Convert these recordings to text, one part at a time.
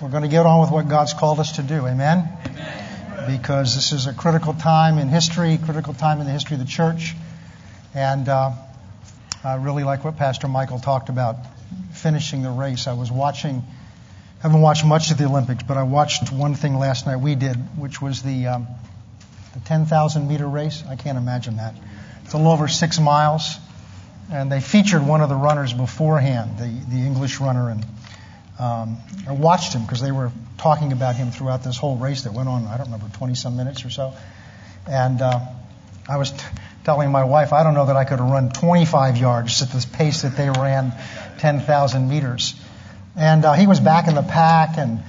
we're going to get on with what God's called us to do. Amen? Amen. Because this is a critical time in history, critical time in the history of the church. And uh, I really like what Pastor Michael talked about finishing the race. I was watching, haven't watched much of the Olympics, but I watched one thing last night we did, which was the, um, the 10,000 meter race. I can't imagine that. It's a little over six miles. And they featured one of the runners beforehand, the, the English runner, and um, I watched him because they were talking about him throughout this whole race that went on, I don't remember, 20 some minutes or so. And uh, I was t- telling my wife, I don't know that I could have run 25 yards at the pace that they ran 10,000 meters. And uh, he was back in the pack, and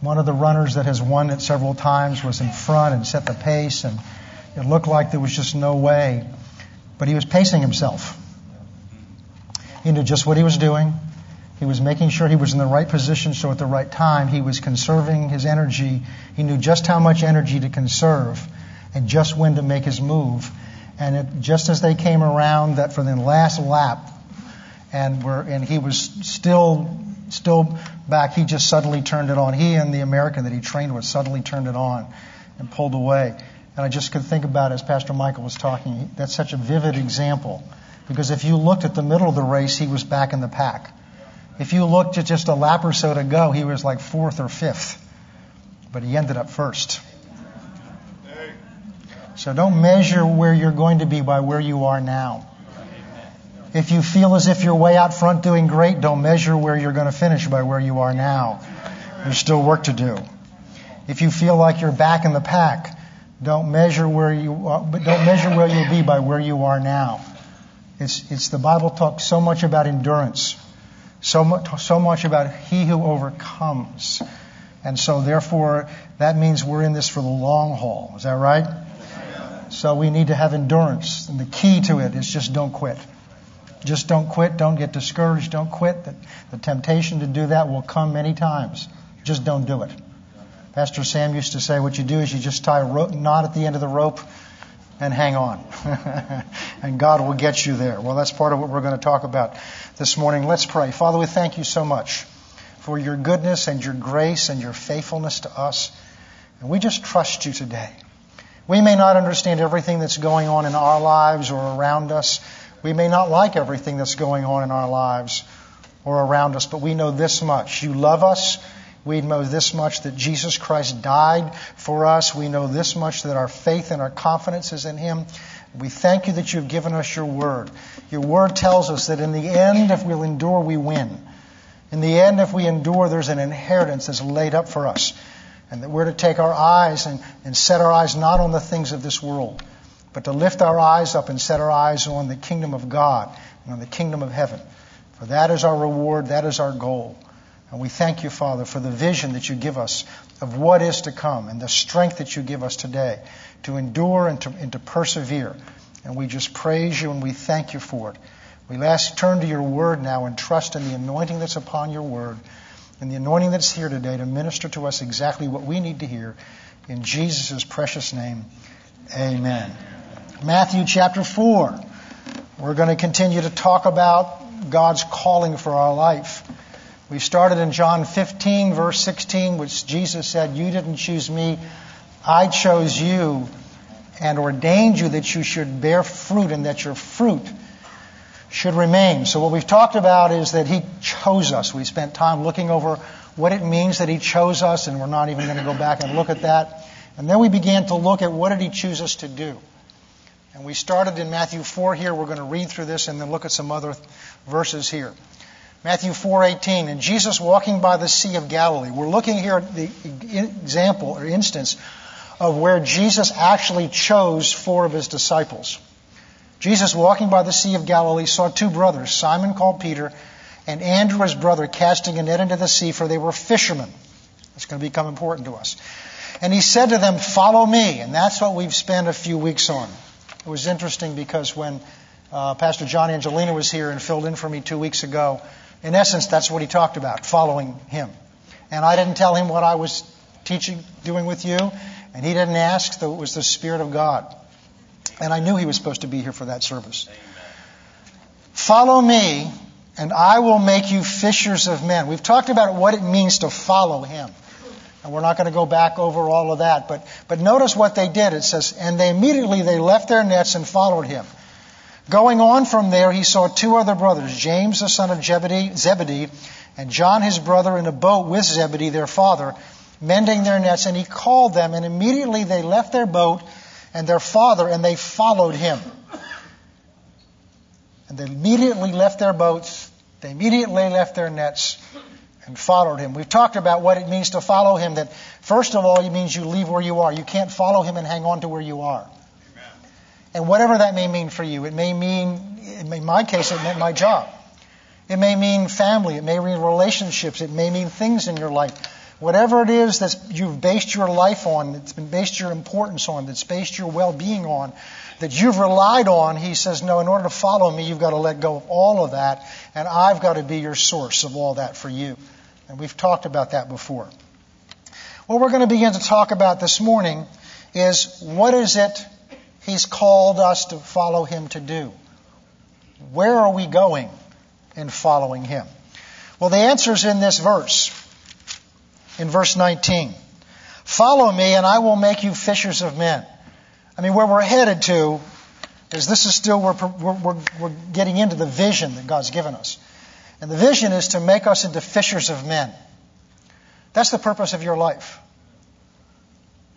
one of the runners that has won it several times was in front and set the pace, and it looked like there was just no way. But he was pacing himself. He knew just what he was doing. He was making sure he was in the right position so at the right time he was conserving his energy. He knew just how much energy to conserve and just when to make his move. And it, just as they came around that for the last lap and were and he was still still back, he just suddenly turned it on. He and the American that he trained with suddenly turned it on and pulled away. And I just could think about as Pastor Michael was talking, that's such a vivid example. Because if you looked at the middle of the race, he was back in the pack. If you looked at just a lap or so to go, he was like fourth or fifth. But he ended up first. So don't measure where you're going to be by where you are now. If you feel as if you're way out front doing great, don't measure where you're going to finish by where you are now. There's still work to do. If you feel like you're back in the pack, don't measure where you are, don't measure where you'll be by where you are now. It's, it's the Bible talks so much about endurance, so much, so much about he who overcomes. And so therefore, that means we're in this for the long haul. Is that right? So we need to have endurance. And the key to it is just don't quit. Just don't quit. Don't get discouraged. Don't quit. The, the temptation to do that will come many times. Just don't do it. Pastor Sam used to say, what you do is you just tie a rope, knot at the end of the rope and hang on. and God will get you there. Well, that's part of what we're going to talk about this morning. Let's pray. Father, we thank you so much for your goodness and your grace and your faithfulness to us. And we just trust you today. We may not understand everything that's going on in our lives or around us. We may not like everything that's going on in our lives or around us, but we know this much. You love us. We know this much that Jesus Christ died for us. We know this much that our faith and our confidence is in Him. We thank you that you've given us your word. Your word tells us that in the end, if we'll endure, we win. In the end, if we endure, there's an inheritance that's laid up for us. And that we're to take our eyes and, and set our eyes not on the things of this world, but to lift our eyes up and set our eyes on the kingdom of God and on the kingdom of heaven. For that is our reward, that is our goal. And we thank you, Father, for the vision that you give us of what is to come and the strength that you give us today to endure and to, and to persevere. And we just praise you and we thank you for it. We last turn to your word now and trust in the anointing that's upon your word and the anointing that's here today to minister to us exactly what we need to hear. In Jesus' precious name, amen. Matthew chapter 4. We're going to continue to talk about God's calling for our life. We started in John 15, verse 16, which Jesus said, You didn't choose me, I chose you and ordained you that you should bear fruit and that your fruit should remain. So what we've talked about is that He chose us. We spent time looking over what it means that He chose us, and we're not even going to go back and look at that. And then we began to look at what did He choose us to do. And we started in Matthew 4 here. We're going to read through this and then look at some other verses here. Matthew 4:18 and Jesus walking by the sea of Galilee. We're looking here at the example or instance of where Jesus actually chose four of his disciples. Jesus, walking by the Sea of Galilee, saw two brothers, Simon called Peter, and Andrew his brother, casting a net into the sea, for they were fishermen. That's going to become important to us. And he said to them, Follow me. And that's what we've spent a few weeks on. It was interesting because when uh, Pastor John Angelina was here and filled in for me two weeks ago, in essence, that's what he talked about, following him. And I didn't tell him what I was teaching, doing with you, and he didn't ask, though it was the Spirit of God. And I knew he was supposed to be here for that service. Amen. Follow me, and I will make you fishers of men. We've talked about what it means to follow him. And we're not going to go back over all of that, but, but notice what they did. It says, and they immediately they left their nets and followed him. Going on from there, he saw two other brothers, James the son of Zebedee, and John his brother in a boat with Zebedee their father, mending their nets, and he called them, and immediately they left their boat and their father, and they followed him. And they immediately left their boats, they immediately left their nets, and followed him. We've talked about what it means to follow him, that first of all, it means you leave where you are. You can't follow him and hang on to where you are. And whatever that may mean for you, it may mean, in my case, it meant my job. It may mean family. It may mean relationships. It may mean things in your life. Whatever it is that you've based your life on, that's been based your importance on, that's based your well-being on, that you've relied on, he says, no, in order to follow me, you've got to let go of all of that, and I've got to be your source of all that for you. And we've talked about that before. What we're going to begin to talk about this morning is what is it he's called us to follow him to do? Where are we going in following him? Well, the answer is in this verse, in verse 19. Follow me, and I will make you fishers of men. I mean, where we're headed to is this is still, we're, we're, we're getting into the vision that God's given us. And the vision is to make us into fishers of men. That's the purpose of your life.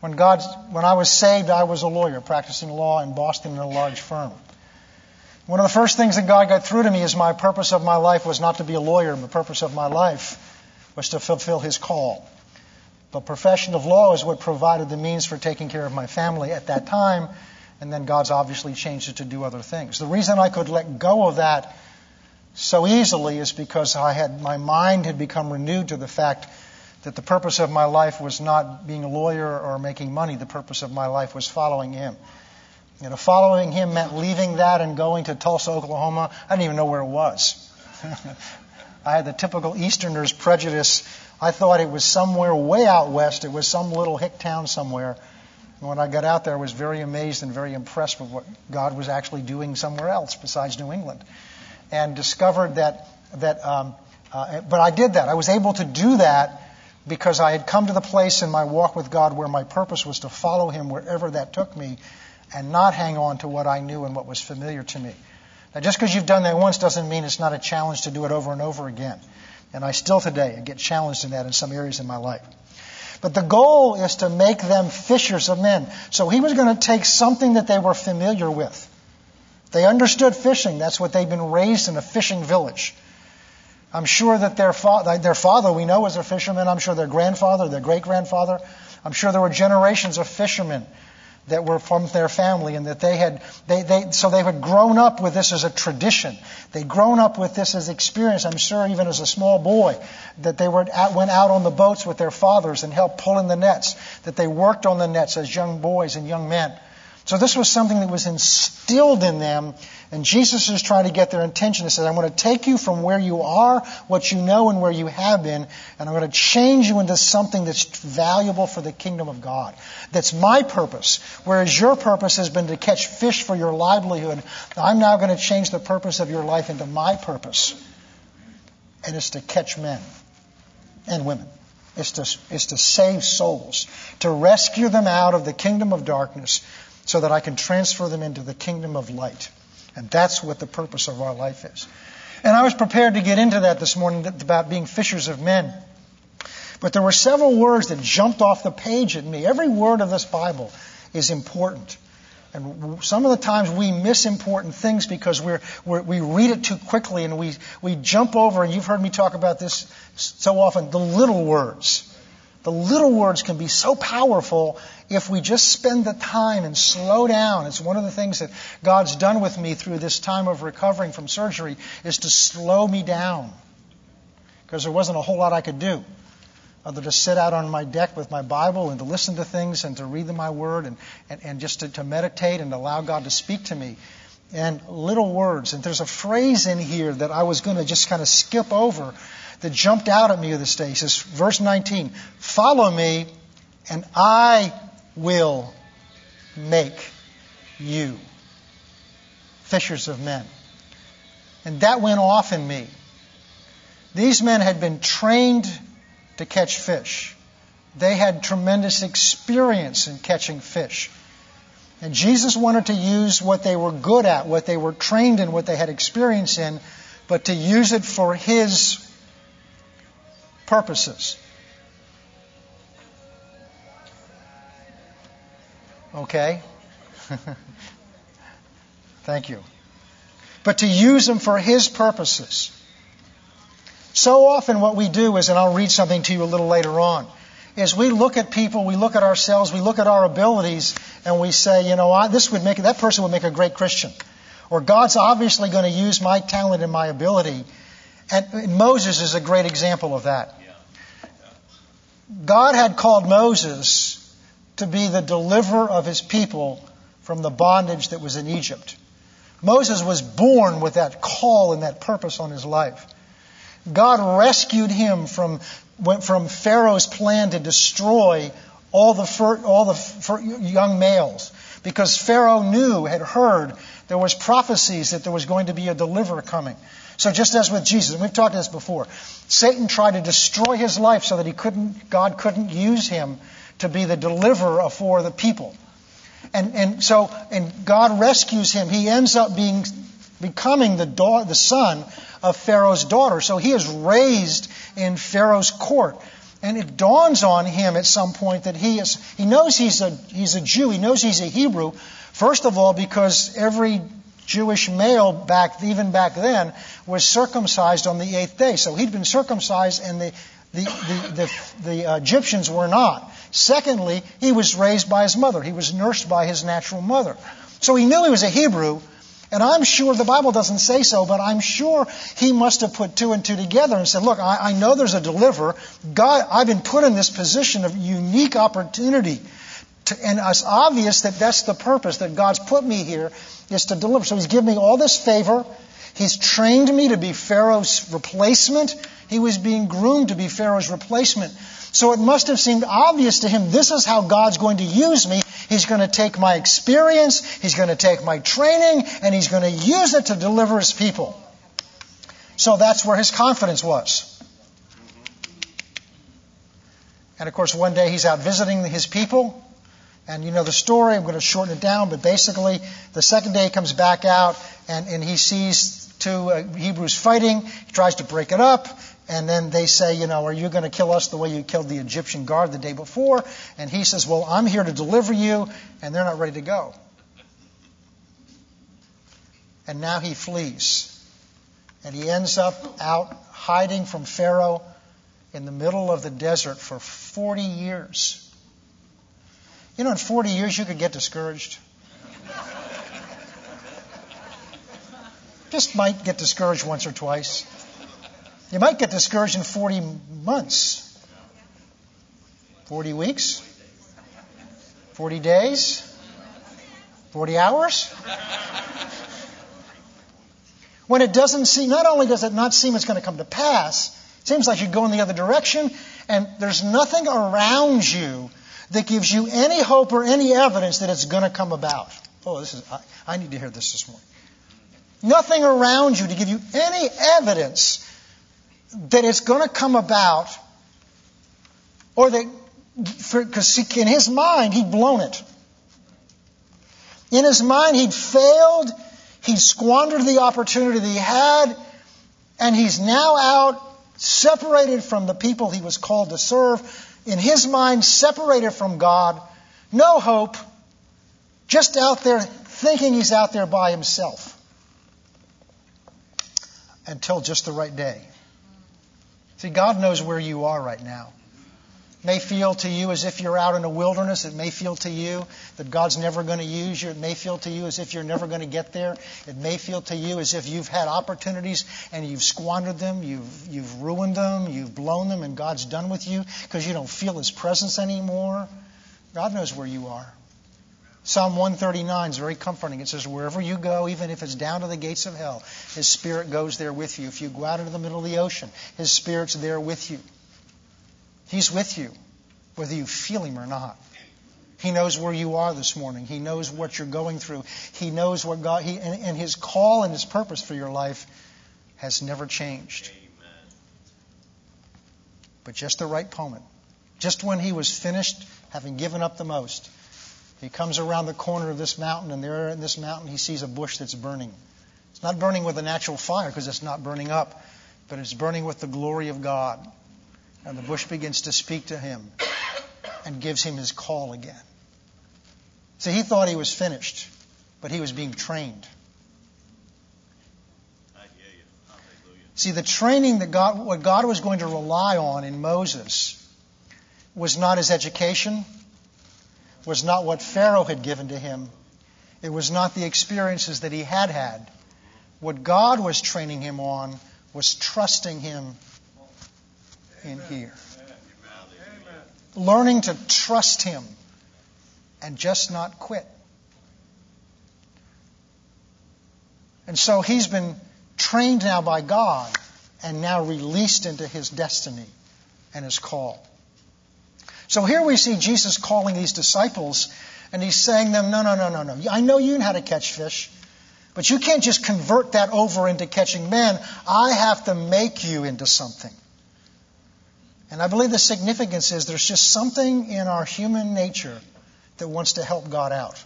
When God, when I was saved, I was a lawyer practicing law in Boston in a large firm. One of the first things that God got through to me is my purpose of my life was not to be a lawyer. The purpose of my life was to fulfill His call. The profession of law is what provided the means for taking care of my family at that time, and then God's obviously changed it to do other things. The reason I could let go of that so easily is because I had my mind had become renewed to the fact that the purpose of my life was not being a lawyer or making money. The purpose of my life was following Him. You know, following Him meant leaving that and going to Tulsa, Oklahoma. I didn't even know where it was. I had the typical Easterners prejudice I thought it was somewhere way out west. It was some little hick town somewhere. And when I got out there, I was very amazed and very impressed with what God was actually doing somewhere else besides New England, and discovered that that. Um, uh, but I did that. I was able to do that because I had come to the place in my walk with God where my purpose was to follow Him wherever that took me, and not hang on to what I knew and what was familiar to me. Now, just because you've done that once doesn't mean it's not a challenge to do it over and over again. And I still today get challenged in that in some areas in my life. But the goal is to make them fishers of men. So he was going to take something that they were familiar with. They understood fishing. That's what they'd been raised in a fishing village. I'm sure that their, fa- their father, we know, was a fisherman. I'm sure their grandfather, their great grandfather. I'm sure there were generations of fishermen that were from their family and that they had they, they so they had grown up with this as a tradition they'd grown up with this as experience i'm sure even as a small boy that they were went out on the boats with their fathers and helped pull in the nets that they worked on the nets as young boys and young men so this was something that was instilled in them and Jesus is trying to get their attention. He says, I'm going to take you from where you are, what you know, and where you have been, and I'm going to change you into something that's valuable for the kingdom of God. That's my purpose. Whereas your purpose has been to catch fish for your livelihood, I'm now going to change the purpose of your life into my purpose. And it's to catch men and women. It's to, it's to save souls, to rescue them out of the kingdom of darkness so that I can transfer them into the kingdom of light. And that's what the purpose of our life is. And I was prepared to get into that this morning about being fishers of men. But there were several words that jumped off the page at me. Every word of this Bible is important. And some of the times we miss important things because we're, we're, we read it too quickly and we, we jump over, and you've heard me talk about this so often, the little words. The little words can be so powerful if we just spend the time and slow down. It's one of the things that God's done with me through this time of recovering from surgery is to slow me down. Because there wasn't a whole lot I could do other than to sit out on my deck with my Bible and to listen to things and to read my word and, and, and just to, to meditate and allow God to speak to me. And little words. And there's a phrase in here that I was going to just kind of skip over that jumped out at me this day. He says, verse 19, follow me and I will make you fishers of men. And that went off in me. These men had been trained to catch fish. They had tremendous experience in catching fish. And Jesus wanted to use what they were good at, what they were trained in, what they had experience in, but to use it for His purposes. Okay? Thank you. But to use them for His purposes. So often, what we do is, and I'll read something to you a little later on, is we look at people, we look at ourselves, we look at our abilities, and we say, you know, this would make that person would make a great Christian, or God's obviously going to use my talent and my ability. And Moses is a great example of that. God had called Moses to be the deliverer of his people from the bondage that was in Egypt. Moses was born with that call and that purpose on his life. God rescued him from, from Pharaoh's plan to destroy all the, all the young males because Pharaoh knew, had heard, there was prophecies that there was going to be a deliverer coming. So just as with Jesus, and we've talked this before, Satan tried to destroy his life so that he couldn't, God couldn't use him to be the deliverer for the people. And, and so, and God rescues him. He ends up being, becoming the, da- the son of Pharaoh's daughter. So he is raised in Pharaoh's court. And it dawns on him at some point that he is, he knows he's a, he's a Jew. He knows he's a Hebrew. First of all, because every Jewish male back, even back then, was circumcised on the eighth day. So he'd been circumcised and the, the, the, the, the Egyptians were not. Secondly, he was raised by his mother. He was nursed by his natural mother. So he knew he was a Hebrew, and I'm sure the Bible doesn't say so, but I'm sure he must have put two and two together and said, Look, I, I know there's a deliverer. God, I've been put in this position of unique opportunity. To, and it's obvious that that's the purpose that God's put me here is to deliver. So he's given me all this favor. He's trained me to be Pharaoh's replacement. He was being groomed to be Pharaoh's replacement. So it must have seemed obvious to him this is how God's going to use me. He's going to take my experience, he's going to take my training, and he's going to use it to deliver his people. So that's where his confidence was. And of course, one day he's out visiting his people. And you know the story, I'm going to shorten it down, but basically, the second day he comes back out and, and he sees two uh, Hebrews fighting. He tries to break it up. And then they say, you know, are you going to kill us the way you killed the Egyptian guard the day before? And he says, well, I'm here to deliver you. And they're not ready to go. And now he flees. And he ends up out hiding from Pharaoh in the middle of the desert for 40 years. You know, in 40 years, you could get discouraged. Just might get discouraged once or twice. You might get discouraged in 40 months, 40 weeks, 40 days, 40 hours. When it doesn't seem, not only does it not seem it's going to come to pass, it seems like you're going the other direction, and there's nothing around you that gives you any hope or any evidence that it's going to come about. Oh, this is, I, I need to hear this this morning. Nothing around you to give you any evidence that it's going to come about, or that, because in his mind, he'd blown it. In his mind, he'd failed, he'd squandered the opportunity that he had, and he's now out, separated from the people he was called to serve. In his mind, separated from God, no hope, just out there thinking he's out there by himself. Until just the right day. See, God knows where you are right now. It may feel to you as if you're out in a wilderness. It may feel to you that God's never going to use you. It may feel to you as if you're never going to get there. It may feel to you as if you've had opportunities and you've squandered them, you've, you've ruined them, you've blown them, and God's done with you because you don't feel His presence anymore. God knows where you are. Psalm 139 is very comforting. It says, Wherever you go, even if it's down to the gates of hell, His Spirit goes there with you. If you go out into the middle of the ocean, His Spirit's there with you. He's with you, whether you feel Him or not. He knows where you are this morning. He knows what you're going through. He knows what God, he, and, and His call and His purpose for your life has never changed. Amen. But just the right moment. Just when he was finished, having given up the most, he comes around the corner of this mountain, and there in this mountain he sees a bush that's burning. It's not burning with a natural fire because it's not burning up, but it's burning with the glory of God. And the bush begins to speak to him and gives him his call again. See, he thought he was finished, but he was being trained. See, the training that God, what God was going to rely on in Moses was not his education, was not what Pharaoh had given to him, it was not the experiences that he had had. What God was training him on was trusting him in here. Learning to trust him and just not quit. And so he's been trained now by God and now released into his destiny and his call. So here we see Jesus calling these disciples and he's saying them, no, no, no, no, no. I know you know how to catch fish, but you can't just convert that over into catching men. I have to make you into something. And I believe the significance is there's just something in our human nature that wants to help God out.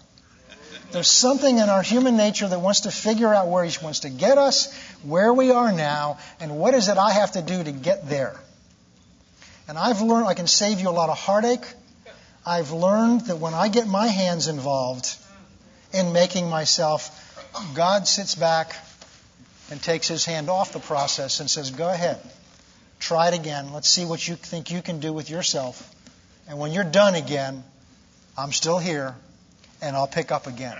There's something in our human nature that wants to figure out where He wants to get us, where we are now, and what is it I have to do to get there. And I've learned I can save you a lot of heartache. I've learned that when I get my hands involved in making myself, God sits back and takes his hand off the process and says, Go ahead, try it again. Let's see what you think you can do with yourself. And when you're done again, I'm still here and I'll pick up again.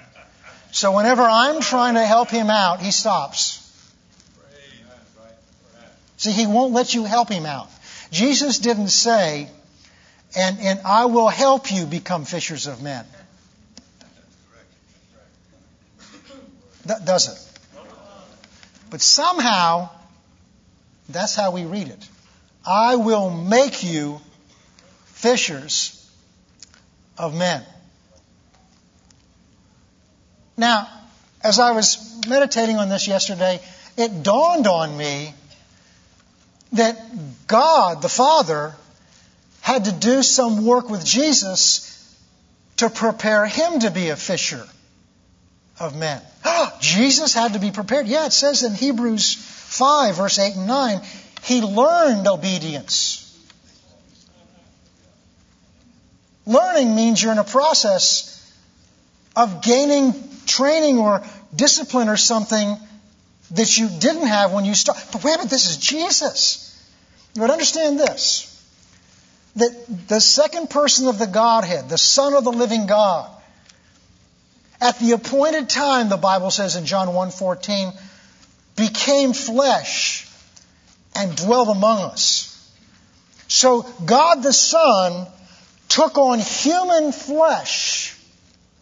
So whenever I'm trying to help him out, he stops. See, he won't let you help him out. Jesus didn't say, and, and I will help you become fishers of men. That does it. But somehow, that's how we read it. I will make you fishers of men. Now, as I was meditating on this yesterday, it dawned on me that God, the Father, had to do some work with Jesus to prepare him to be a fisher of men. Ah, Jesus had to be prepared. Yeah, it says in Hebrews 5, verse 8 and 9, he learned obedience. Learning means you're in a process of gaining training or discipline or something that you didn't have when you started. But wait a minute, this is Jesus. Would understand this that the second person of the Godhead, the Son of the living God, at the appointed time, the Bible says in John 1:14, became flesh and dwelt among us. So God the Son took on human flesh,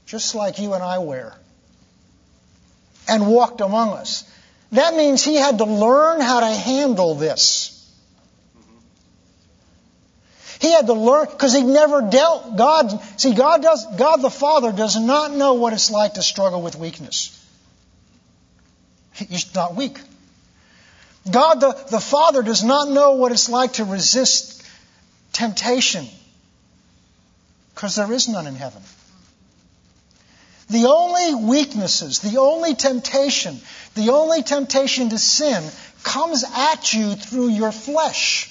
just like you and I wear, and walked among us. That means he had to learn how to handle this. He had to learn because he never dealt God. See, God does. God the Father does not know what it's like to struggle with weakness. He's not weak. God the, the Father does not know what it's like to resist temptation because there is none in heaven. The only weaknesses, the only temptation, the only temptation to sin comes at you through your flesh.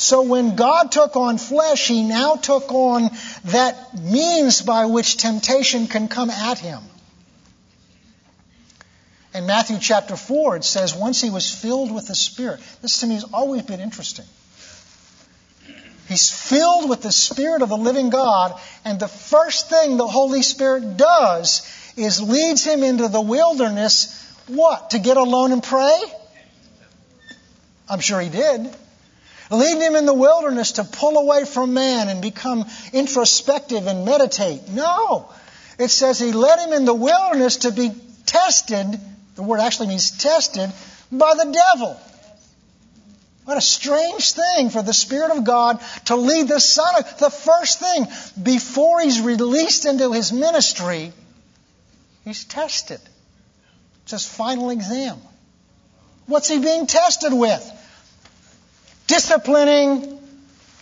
So when God took on flesh, He now took on that means by which temptation can come at Him. In Matthew chapter 4, it says, once He was filled with the Spirit. This to me has always been interesting. He's filled with the Spirit of the living God, and the first thing the Holy Spirit does is leads him into the wilderness. What? To get alone and pray? I'm sure he did. Lead him in the wilderness to pull away from man and become introspective and meditate. No. It says he led him in the wilderness to be tested. The word actually means tested by the devil. What a strange thing for the Spirit of God to lead the Son. Of, the first thing, before he's released into his ministry, he's tested. It's his final exam. What's he being tested with? Disciplining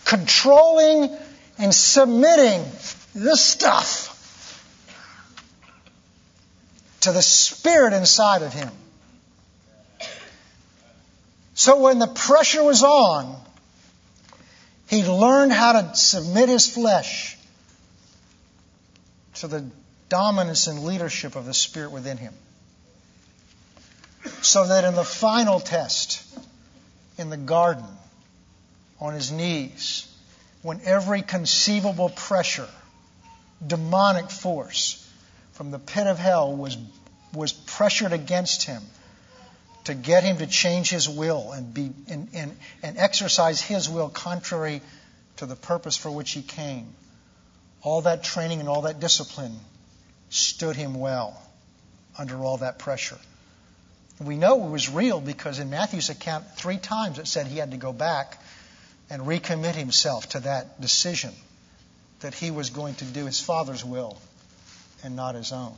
controlling and submitting this stuff to the spirit inside of him. So when the pressure was on, he learned how to submit his flesh to the dominance and leadership of the Spirit within him. So that in the final test, in the garden, on his knees, when every conceivable pressure, demonic force from the pit of hell was, was pressured against him to get him to change his will and, be, and, and, and exercise his will contrary to the purpose for which he came. All that training and all that discipline stood him well under all that pressure. We know it was real because in Matthew's account, three times it said he had to go back and recommit himself to that decision that he was going to do his Father's will and not his own.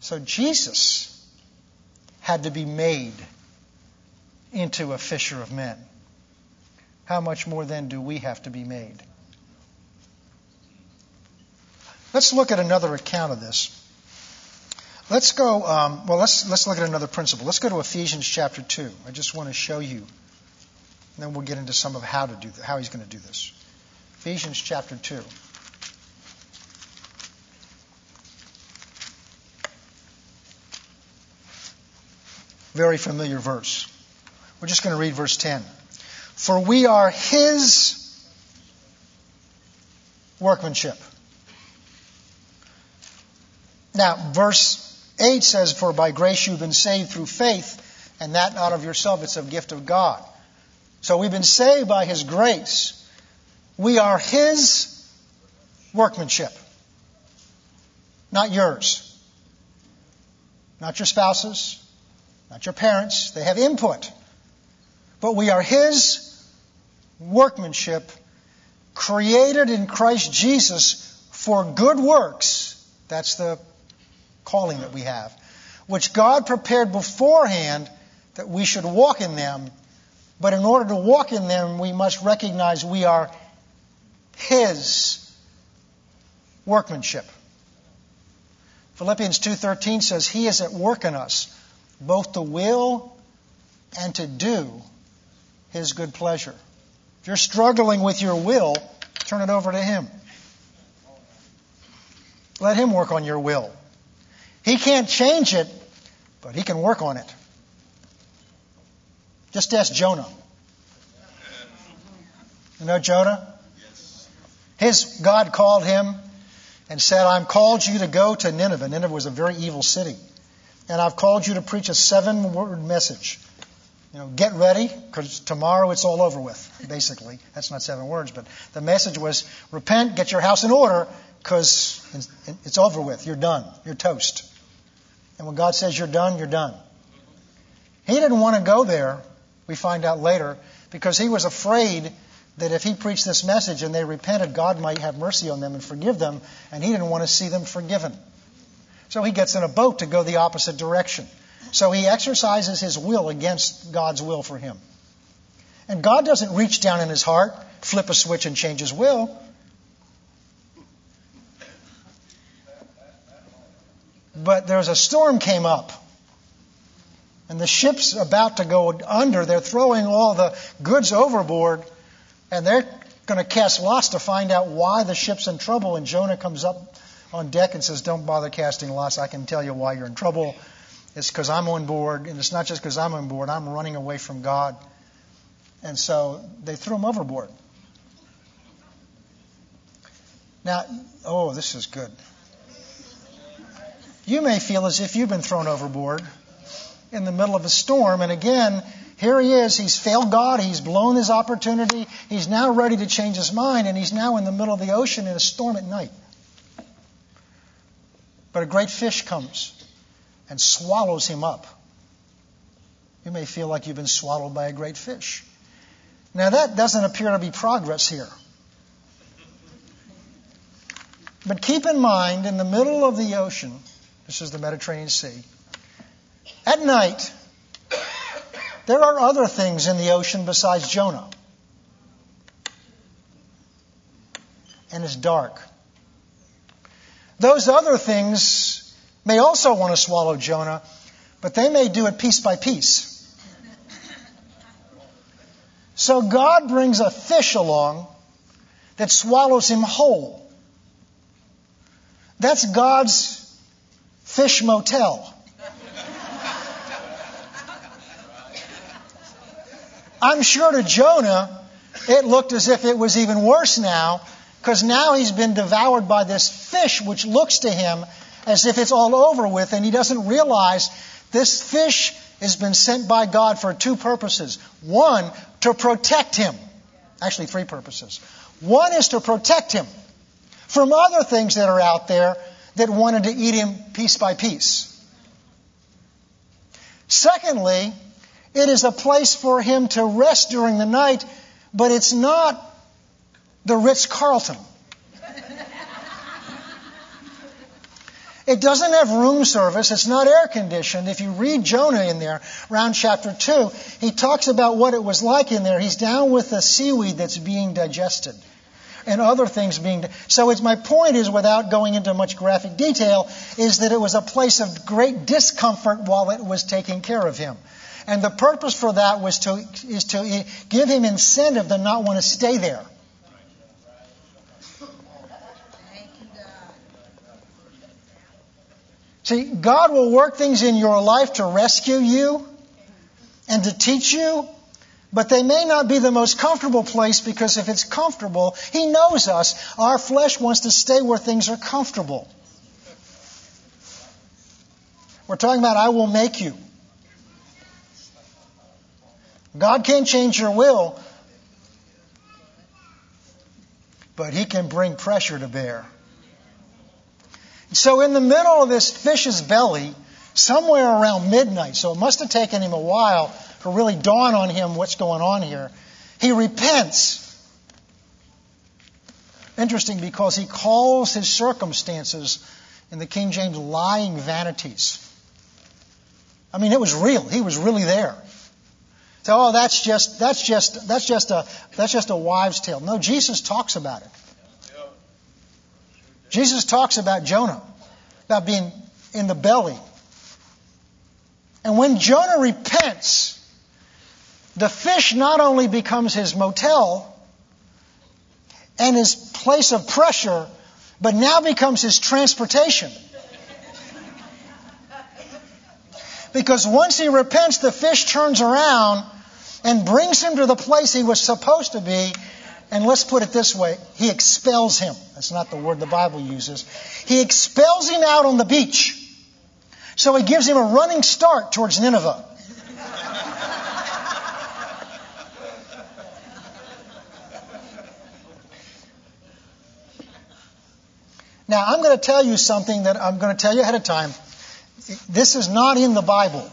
So Jesus had to be made into a fisher of men. How much more then do we have to be made? Let's look at another account of this. Let's go, um, well, let's, let's look at another principle. Let's go to Ephesians chapter 2. I just want to show you. And then we'll get into some of how to do how he's going to do this. Ephesians chapter 2. Very familiar verse. We're just going to read verse 10. For we are his workmanship now, verse 8 says, For by grace you've been saved through faith, and that not of yourself, it's a gift of God. So we've been saved by His grace. We are His workmanship, not yours. Not your spouses, not your parents. They have input. But we are His workmanship, created in Christ Jesus for good works. That's the calling that we have, which God prepared beforehand that we should walk in them. But in order to walk in them, we must recognize we are His workmanship. Philippians 2:13 says he is at work in us both to will and to do his good pleasure. If you're struggling with your will, turn it over to him. Let him work on your will. He can't change it, but he can work on it. Just ask Jonah. You know Jonah? His God called him and said, I'm called you to go to Nineveh. Nineveh was a very evil city. And I've called you to preach a seven word message. You know, get ready, because tomorrow it's all over with, basically. That's not seven words, but the message was repent, get your house in order, because it's over with. You're done. You're toast. And when God says you're done, you're done. He didn't want to go there, we find out later, because he was afraid that if he preached this message and they repented, God might have mercy on them and forgive them, and he didn't want to see them forgiven. So he gets in a boat to go the opposite direction. So he exercises his will against God's will for him. And God doesn't reach down in his heart, flip a switch, and change his will. But there's a storm came up. And the ship's about to go under. They're throwing all the goods overboard. And they're going to cast lots to find out why the ship's in trouble. And Jonah comes up on deck and says, Don't bother casting lots. I can tell you why you're in trouble. It's because I'm on board. And it's not just because I'm on board. I'm running away from God. And so they threw him overboard. Now, oh, this is good. You may feel as if you've been thrown overboard in the middle of a storm. And again, here he is. He's failed God. He's blown his opportunity. He's now ready to change his mind, and he's now in the middle of the ocean in a storm at night. But a great fish comes and swallows him up. You may feel like you've been swallowed by a great fish. Now, that doesn't appear to be progress here. But keep in mind, in the middle of the ocean, this is the Mediterranean Sea. At night, there are other things in the ocean besides Jonah. and it's dark. Those other things may also want to swallow Jonah, but they may do it piece by piece. So God brings a fish along that swallows him whole. That's God's fish motel. I'm sure to Jonah, it looked as if it was even worse now, because now he's been devoured by this fish, which looks to him as if it's all over with, and he doesn't realize this fish has been sent by God for two purposes. One, to protect him. Actually, three purposes. One is to protect him from other things that are out there that wanted to eat him piece by piece. Secondly, it is a place for him to rest during the night, but it's not the Ritz Carlton. It doesn't have room service. It's not air conditioned. If you read Jonah in there, around chapter 2, he talks about what it was like in there. He's down with the seaweed that's being digested and other things being. So it's my point is, without going into much graphic detail, is that it was a place of great discomfort while it was taking care of him. And the purpose for that was to, is to give him incentive to not want to stay there. See, God will work things in your life to rescue you and to teach you, but they may not be the most comfortable place because if it's comfortable, He knows us. Our flesh wants to stay where things are comfortable. We're talking about, I will make you. God can't change your will, but He can bring pressure to bear. So, in the middle of this fish's belly, somewhere around midnight, so it must have taken him a while to really dawn on him what's going on here, he repents. Interesting because he calls his circumstances in the King James lying vanities. I mean, it was real. He was really there. So, oh, that's just that's just that's just a that's just a wives' tale. No, Jesus talks about it. Jesus talks about Jonah, about being in the belly. And when Jonah repents, the fish not only becomes his motel and his place of pressure, but now becomes his transportation. Because once he repents, the fish turns around and brings him to the place he was supposed to be and let's put it this way He expels him. That's not the word the Bible uses. He expels him out on the beach. So he gives him a running start towards Nineveh. Now, I'm going to tell you something that I'm going to tell you ahead of time. This is not in the Bible.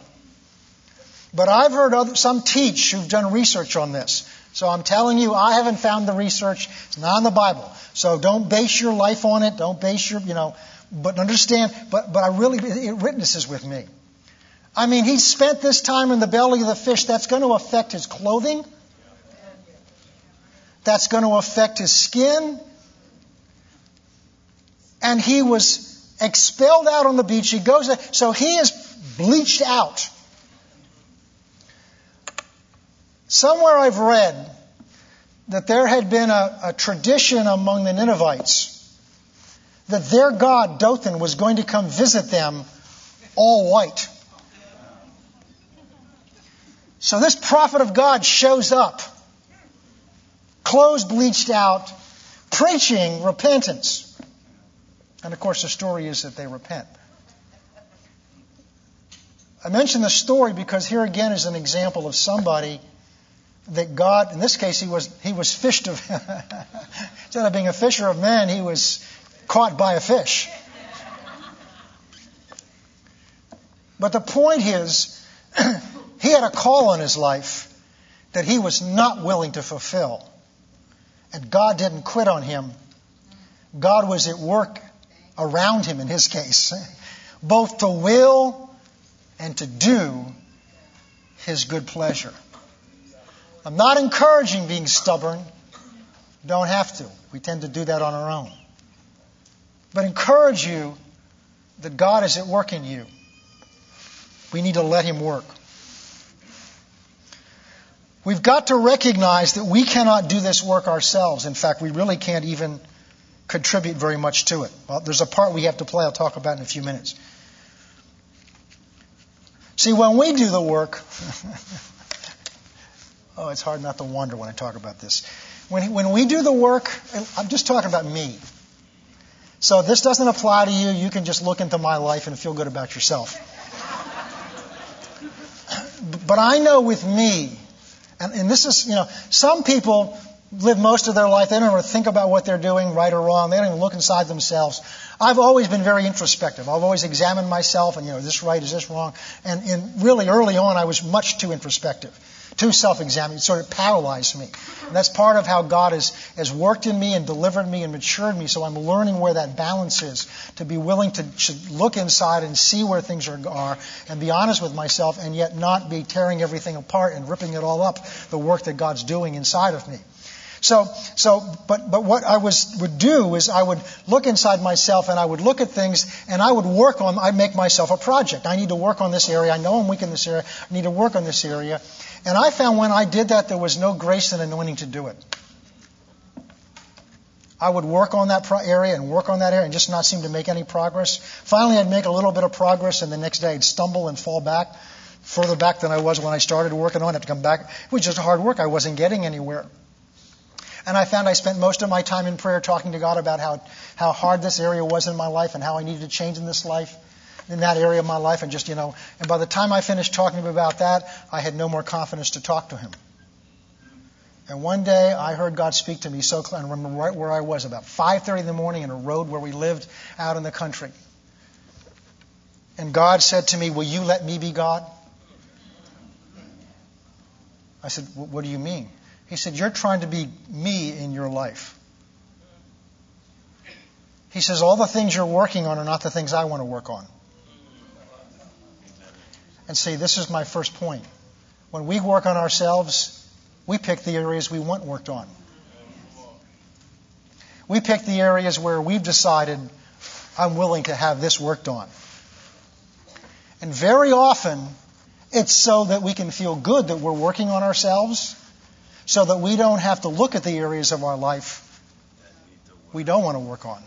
But I've heard other, some teach who've done research on this. So I'm telling you, I haven't found the research. It's not in the Bible. So don't base your life on it. Don't base your, you know, but understand, but, but I really, it witnesses with me. I mean, he spent this time in the belly of the fish. That's going to affect his clothing. That's going to affect his skin. And he was expelled out on the beach. He goes, so he is bleached out. Somewhere I've read that there had been a, a tradition among the Ninevites that their god Dothan was going to come visit them all white. So this prophet of God shows up, clothes bleached out, preaching repentance. And of course, the story is that they repent. I mention the story because here again is an example of somebody that God, in this case, he was, he was fished of, instead of being a fisher of men, he was caught by a fish. But the point is, he had a call on his life that he was not willing to fulfill. And God didn't quit on him. God was at work around him in his case, both to will and to do his good pleasure. I'm not encouraging being stubborn. Don't have to. We tend to do that on our own. But encourage you that God is at work in you. We need to let Him work. We've got to recognize that we cannot do this work ourselves. In fact, we really can't even contribute very much to it. Well, there's a part we have to play I'll talk about in a few minutes. See, when we do the work, oh, it's hard not to wonder when I talk about this. When, when we do the work, I'm just talking about me. So this doesn't apply to you. You can just look into my life and feel good about yourself. but I know with me, and, and this is, you know, some people live most of their life, they don't even think about what they're doing, right or wrong. They don't even look inside themselves. I've always been very introspective. I've always examined myself and, you know, is this right, is this wrong? And, and really early on, I was much too introspective, too self-examining. It sort of paralyzed me. And that's part of how God has, has worked in me and delivered me and matured me. So I'm learning where that balance is, to be willing to, to look inside and see where things are, are and be honest with myself and yet not be tearing everything apart and ripping it all up, the work that God's doing inside of me. So, so, but, but what I was, would do is I would look inside myself and I would look at things and I would work on, I'd make myself a project. I need to work on this area. I know I'm weak in this area. I need to work on this area. And I found when I did that, there was no grace and anointing to do it. I would work on that area and work on that area and just not seem to make any progress. Finally, I'd make a little bit of progress, and the next day I'd stumble and fall back further back than I was when I started working on it. To come back. It was just hard work. I wasn't getting anywhere. And I found I spent most of my time in prayer talking to God about how, how hard this area was in my life and how I needed to change in this life, in that area of my life. And just, you know, and by the time I finished talking to him about that, I had no more confidence to talk to him. And one day I heard God speak to me so clear. I remember right where I was, about 5:30 in the morning in a road where we lived out in the country. And God said to me, "Will you let me be God?" I said, "What do you mean?" He said, You're trying to be me in your life. He says, All the things you're working on are not the things I want to work on. And see, this is my first point. When we work on ourselves, we pick the areas we want worked on. We pick the areas where we've decided, I'm willing to have this worked on. And very often, it's so that we can feel good that we're working on ourselves so that we don't have to look at the areas of our life we don't want to work on.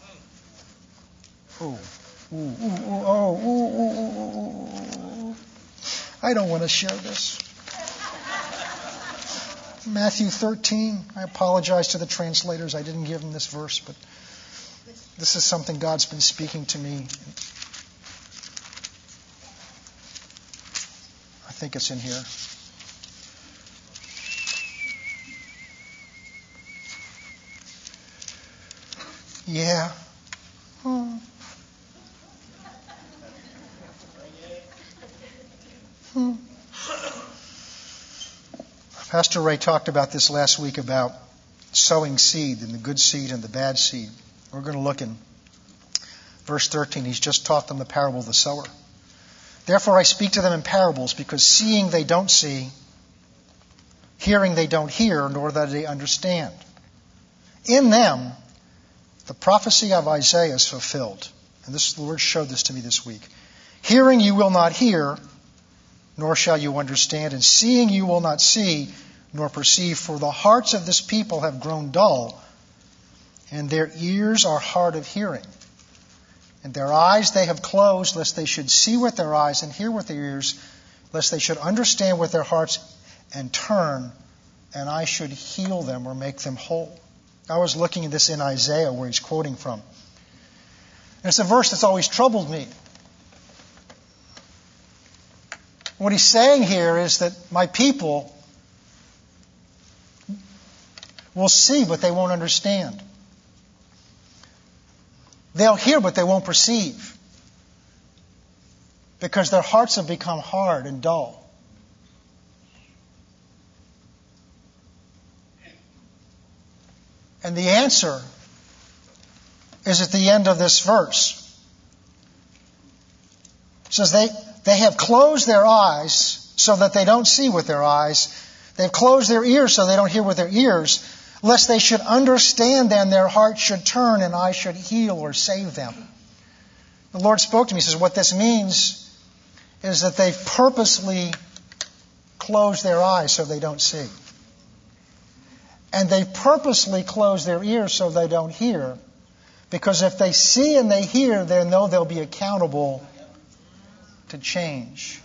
Ooh, ooh, ooh, oh. I don't want to share this. Matthew 13. I apologize to the translators. I didn't give them this verse, but this is something God's been speaking to me. I think it's in here. Yeah. Hmm. Hmm. Pastor Ray talked about this last week about sowing seed and the good seed and the bad seed. We're going to look in verse 13. He's just taught them the parable of the sower. Therefore, I speak to them in parables because seeing they don't see, hearing they don't hear, nor that they understand. In them, the prophecy of Isaiah is fulfilled. And this, the Lord showed this to me this week. Hearing you will not hear, nor shall you understand, and seeing you will not see, nor perceive, for the hearts of this people have grown dull, and their ears are hard of hearing. And their eyes they have closed, lest they should see with their eyes and hear with their ears, lest they should understand with their hearts and turn, and I should heal them or make them whole. I was looking at this in Isaiah where he's quoting from. And it's a verse that's always troubled me. What he's saying here is that my people will see, but they won't understand. They'll hear, but they won't perceive. Because their hearts have become hard and dull. And the answer is at the end of this verse. It says they, they have closed their eyes so that they don't see with their eyes. They've closed their ears so they don't hear with their ears, lest they should understand then their heart should turn and I should heal or save them. The Lord spoke to me. He says, What this means is that they've purposely closed their eyes so they don't see. And they purposely close their ears so they don't hear. Because if they see and they hear, they know they'll be accountable to change.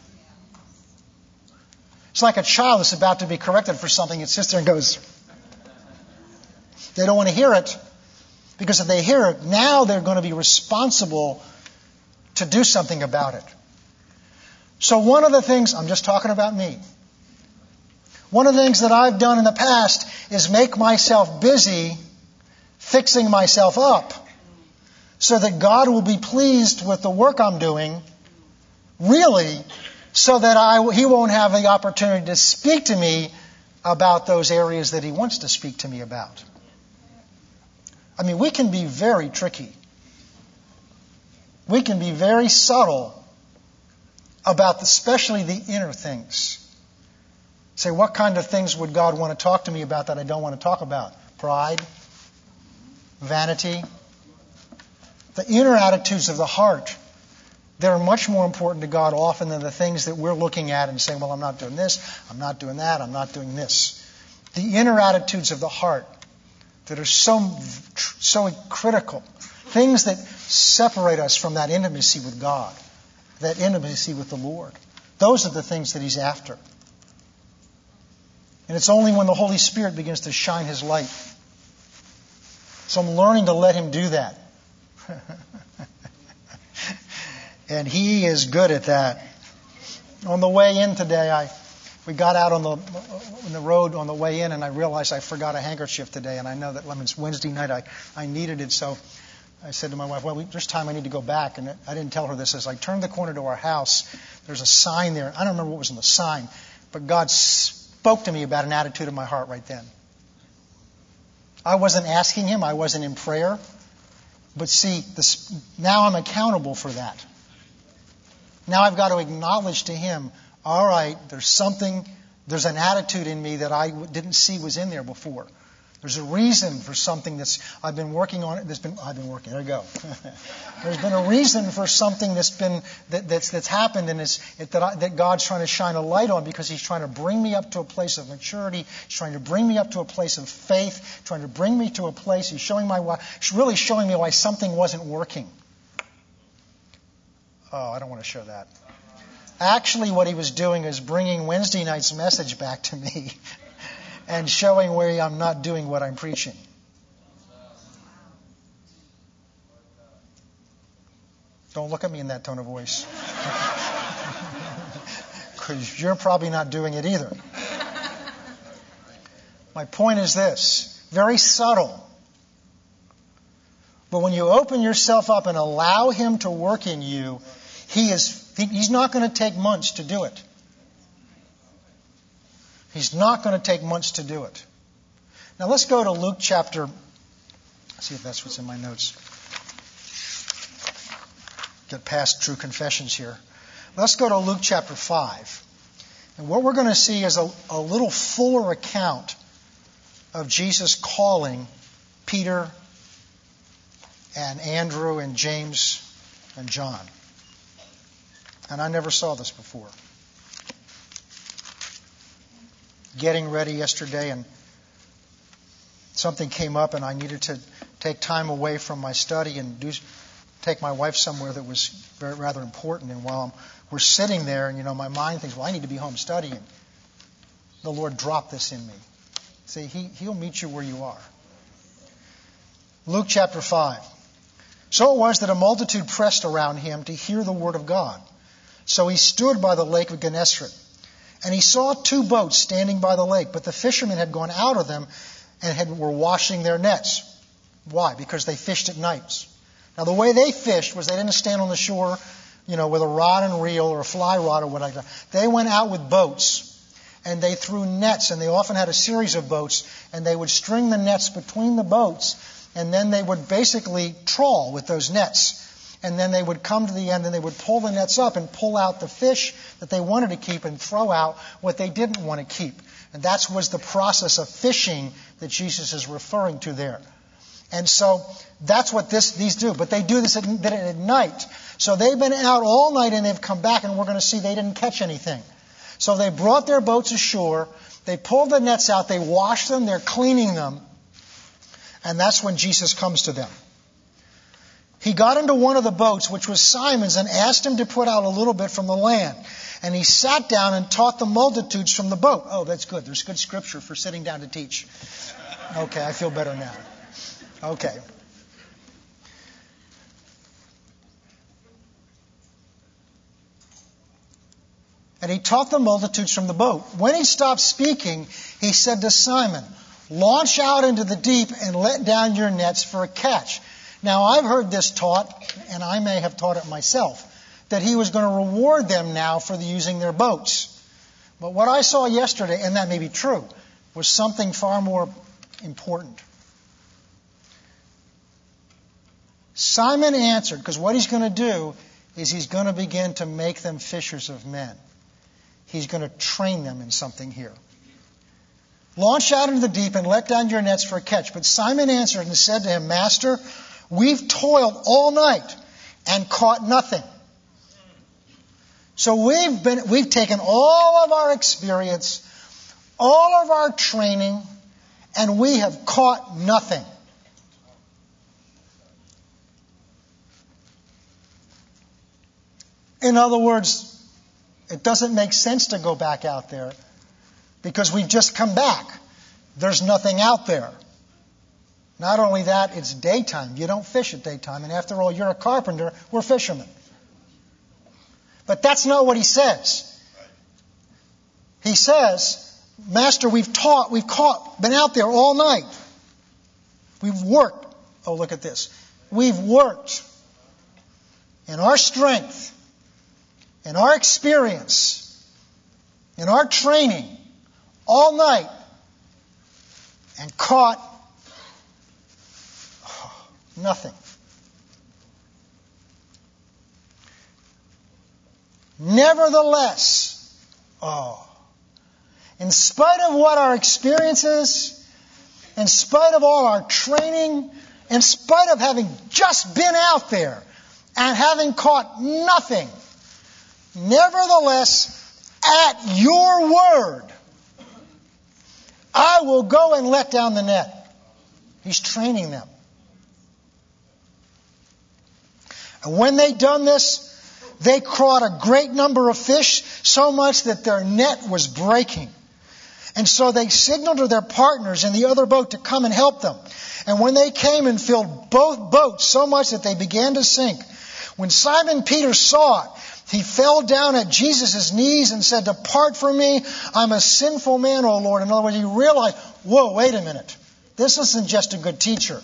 It's like a child that's about to be corrected for something. It sits there and goes, they don't want to hear it. Because if they hear it, now they're going to be responsible to do something about it. So, one of the things, I'm just talking about me. One of the things that I've done in the past is make myself busy fixing myself up so that God will be pleased with the work I'm doing, really, so that I, He won't have the opportunity to speak to me about those areas that He wants to speak to me about. I mean, we can be very tricky. We can be very subtle about the, especially the inner things. Say, what kind of things would God want to talk to me about that I don't want to talk about? Pride, vanity, the inner attitudes of the heart. They're much more important to God often than the things that we're looking at and saying, well, I'm not doing this, I'm not doing that, I'm not doing this. The inner attitudes of the heart that are so, so critical. Things that separate us from that intimacy with God, that intimacy with the Lord. Those are the things that He's after. And it's only when the Holy Spirit begins to shine His light. So I'm learning to let Him do that. and He is good at that. On the way in today, I we got out on the on the road on the way in, and I realized I forgot a handkerchief today. And I know that when it's Wednesday night. I I needed it, so I said to my wife, "Well, we, there's time. I need to go back." And I didn't tell her this. As I turned the corner to our house, there's a sign there. I don't remember what was on the sign, but God spoke to me about an attitude of my heart right then. I wasn't asking Him, I wasn't in prayer. But see, this, now I'm accountable for that. Now I've got to acknowledge to Him, all right, there's something, there's an attitude in me that I didn't see was in there before. There's a reason for something that's I've been working on it. That's been I've been working. There you go. There's been a reason for something that's been that, that's that's happened, and it's it, that I, that God's trying to shine a light on because He's trying to bring me up to a place of maturity. He's trying to bring me up to a place of faith. Trying to bring me to a place. He's showing my why. Really showing me why something wasn't working. Oh, I don't want to show that. Actually, what he was doing is bringing Wednesday night's message back to me and showing where I'm not doing what I'm preaching. Don't look at me in that tone of voice. Because you're probably not doing it either. My point is this very subtle. But when you open yourself up and allow Him to work in you, He is, He's not going to take months to do it. He's not going to take months to do it. Now let's go to Luke chapter. see if that's what's in my notes. Get past true confessions here. Let's go to Luke chapter 5. And what we're going to see is a, a little fuller account of Jesus calling Peter and Andrew and James and John. And I never saw this before. Getting ready yesterday and something came up and I needed to take time away from my study and do take my wife somewhere that was very, rather important. And while we're sitting there, and you know, my mind thinks, well, I need to be home studying. The Lord dropped this in me. See, he, He'll meet you where you are. Luke chapter 5. So it was that a multitude pressed around him to hear the word of God. So he stood by the lake of Gennesaret and he saw two boats standing by the lake, but the fishermen had gone out of them and had, were washing their nets. Why? Because they fished at nights. Now, the way they fished was they didn't stand on the shore, you know, with a rod and reel or a fly rod or whatever. They went out with boats and they threw nets, and they often had a series of boats, and they would string the nets between the boats, and then they would basically trawl with those nets. And then they would come to the end and they would pull the nets up and pull out the fish that they wanted to keep and throw out what they didn't want to keep. And that was the process of fishing that Jesus is referring to there. And so that's what this, these do. But they do this at, at night. So they've been out all night and they've come back and we're going to see they didn't catch anything. So they brought their boats ashore. They pulled the nets out. They washed them. They're cleaning them. And that's when Jesus comes to them. He got into one of the boats, which was Simon's, and asked him to put out a little bit from the land. And he sat down and taught the multitudes from the boat. Oh, that's good. There's good scripture for sitting down to teach. Okay, I feel better now. Okay. And he taught the multitudes from the boat. When he stopped speaking, he said to Simon, Launch out into the deep and let down your nets for a catch. Now, I've heard this taught, and I may have taught it myself, that he was going to reward them now for the using their boats. But what I saw yesterday, and that may be true, was something far more important. Simon answered, because what he's going to do is he's going to begin to make them fishers of men. He's going to train them in something here. Launch out into the deep and let down your nets for a catch. But Simon answered and said to him, Master, we've toiled all night and caught nothing. So we've been, we've taken all of our experience, all of our training, and we have caught nothing. In other words, it doesn't make sense to go back out there because we've just come back. There's nothing out there. Not only that, it's daytime. You don't fish at daytime. And after all, you're a carpenter. We're fishermen. But that's not what he says. He says, Master, we've taught, we've caught, been out there all night. We've worked. Oh, look at this. We've worked in our strength in our experience, in our training, all night, and caught nothing. Nevertheless, oh, in spite of what our experience is, in spite of all our training, in spite of having just been out there and having caught nothing, Nevertheless, at your word, I will go and let down the net. He's training them. And when they'd done this, they caught a great number of fish, so much that their net was breaking. And so they signaled to their partners in the other boat to come and help them. And when they came and filled both boats so much that they began to sink, when Simon Peter saw it, he fell down at Jesus' knees and said, Depart from me. I'm a sinful man, O Lord. In other words, he realized, whoa, wait a minute. This isn't just a good teacher.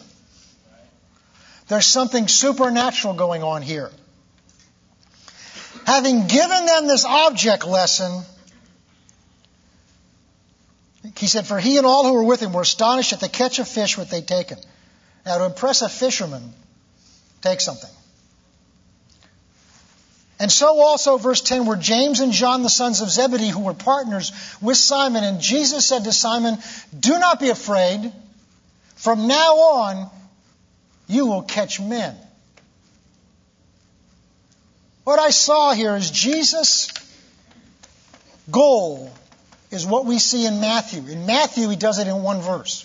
There's something supernatural going on here. Having given them this object lesson, he said, For he and all who were with him were astonished at the catch of fish which they'd taken. Now, to impress a fisherman, take something. And so also, verse 10, were James and John, the sons of Zebedee, who were partners with Simon. And Jesus said to Simon, Do not be afraid. From now on, you will catch men. What I saw here is Jesus' goal is what we see in Matthew. In Matthew, he does it in one verse.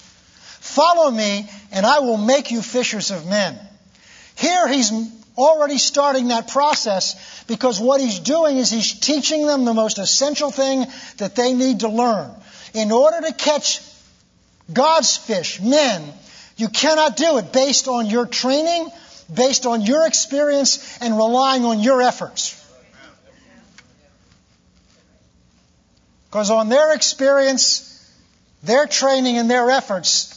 Follow me, and I will make you fishers of men. Here, he's already starting that process because what he's doing is he's teaching them the most essential thing that they need to learn. In order to catch God's fish, men, you cannot do it based on your training, based on your experience, and relying on your efforts. Because on their experience, their training, and their efforts,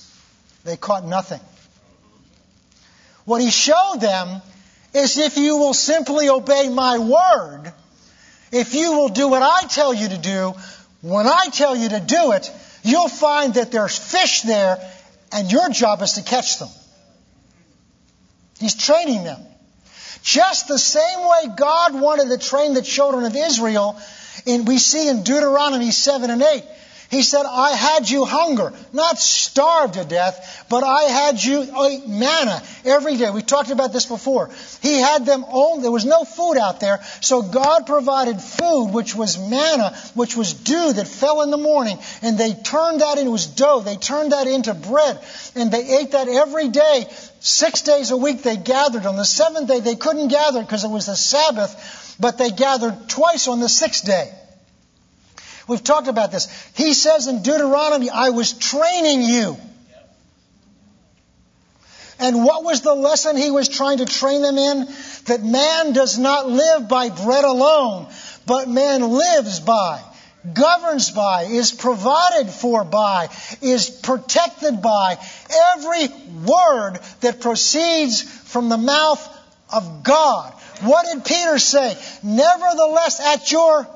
they caught nothing. What he showed them is if you will simply obey my word, if you will do what I tell you to do, when I tell you to do it, you'll find that there's fish there and your job is to catch them. He's training them. Just the same way God wanted to train the children of Israel, in, we see in Deuteronomy 7 and 8. He said, I had you hunger, not starved to death, but I had you eat manna every day. We talked about this before. He had them own, there was no food out there, so God provided food, which was manna, which was dew that fell in the morning, and they turned that into dough. They turned that into bread, and they ate that every day. Six days a week they gathered. On the seventh day they couldn't gather because it was the Sabbath, but they gathered twice on the sixth day. We've talked about this. He says in Deuteronomy, I was training you. And what was the lesson he was trying to train them in? That man does not live by bread alone, but man lives by, governs by, is provided for by, is protected by every word that proceeds from the mouth of God. What did Peter say? Nevertheless, at your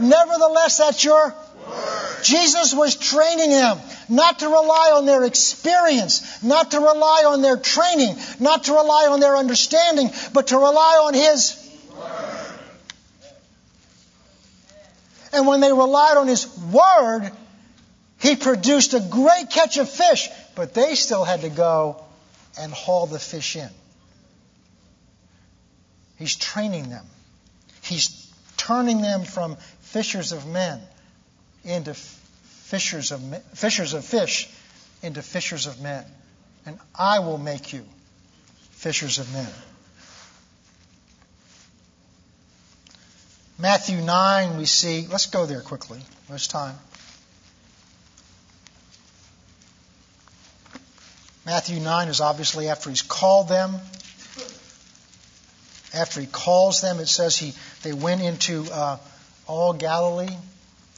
Nevertheless, that's your Word. Jesus was training them not to rely on their experience, not to rely on their training, not to rely on their understanding, but to rely on His Word. And when they relied on His Word, He produced a great catch of fish, but they still had to go and haul the fish in. He's training them. He's turning them from fishers of men into fishers of, fishers of fish into fishers of men. And I will make you fishers of men. Matthew 9, we see, let's go there quickly. There's time. Matthew 9 is obviously after he's called them. After he calls them, it says he, they went into uh, all Galilee.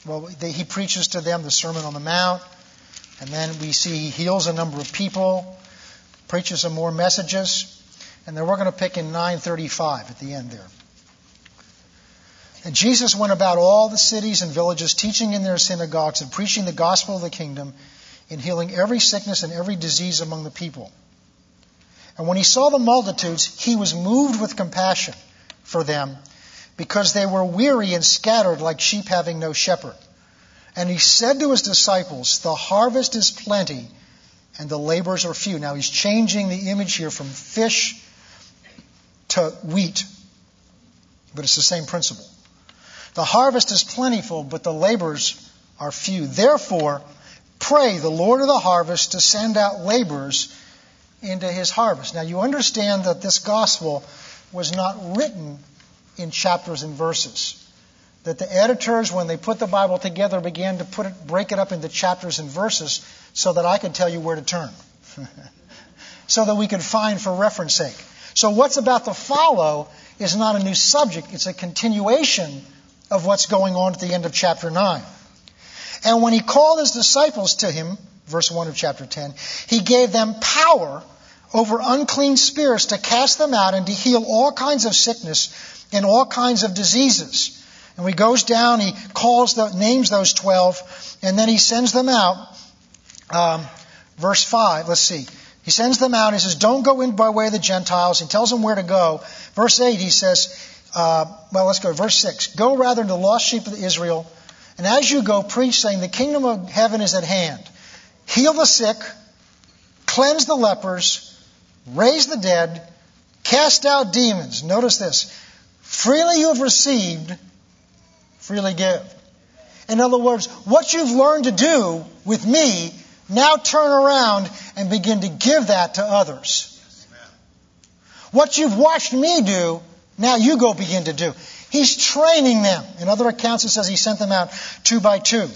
Well, they, he preaches to them the Sermon on the Mount, and then we see he heals a number of people, preaches some more messages, and then we're going to pick in 935 at the end there. And Jesus went about all the cities and villages, teaching in their synagogues and preaching the gospel of the kingdom, and healing every sickness and every disease among the people. And when he saw the multitudes, he was moved with compassion for them because they were weary and scattered like sheep having no shepherd. And he said to his disciples, The harvest is plenty, and the laborers are few. Now he's changing the image here from fish to wheat, but it's the same principle. The harvest is plentiful, but the laborers are few. Therefore, pray the Lord of the harvest to send out laborers into his harvest. Now you understand that this gospel was not written in chapters and verses. That the editors, when they put the Bible together, began to put it, break it up into chapters and verses so that I could tell you where to turn. so that we could find for reference sake. So what's about to follow is not a new subject, it's a continuation of what's going on at the end of chapter 9. And when he called his disciples to him, verse 1 of chapter 10, he gave them power over unclean spirits to cast them out and to heal all kinds of sickness and all kinds of diseases. And he goes down, he calls the, names those 12, and then he sends them out. Um, verse 5, let's see. He sends them out. He says, Don't go in by way of the Gentiles. He tells them where to go. Verse 8, he says, uh, Well, let's go. Verse 6 Go rather to the lost sheep of Israel, and as you go, preach, saying, The kingdom of heaven is at hand. Heal the sick, cleanse the lepers, raise the dead, cast out demons. Notice this freely you have received, freely give. In other words, what you've learned to do with me, now turn around and begin to give that to others. What you've watched me do, now you go begin to do. He's training them. In other accounts, it says he sent them out two by two.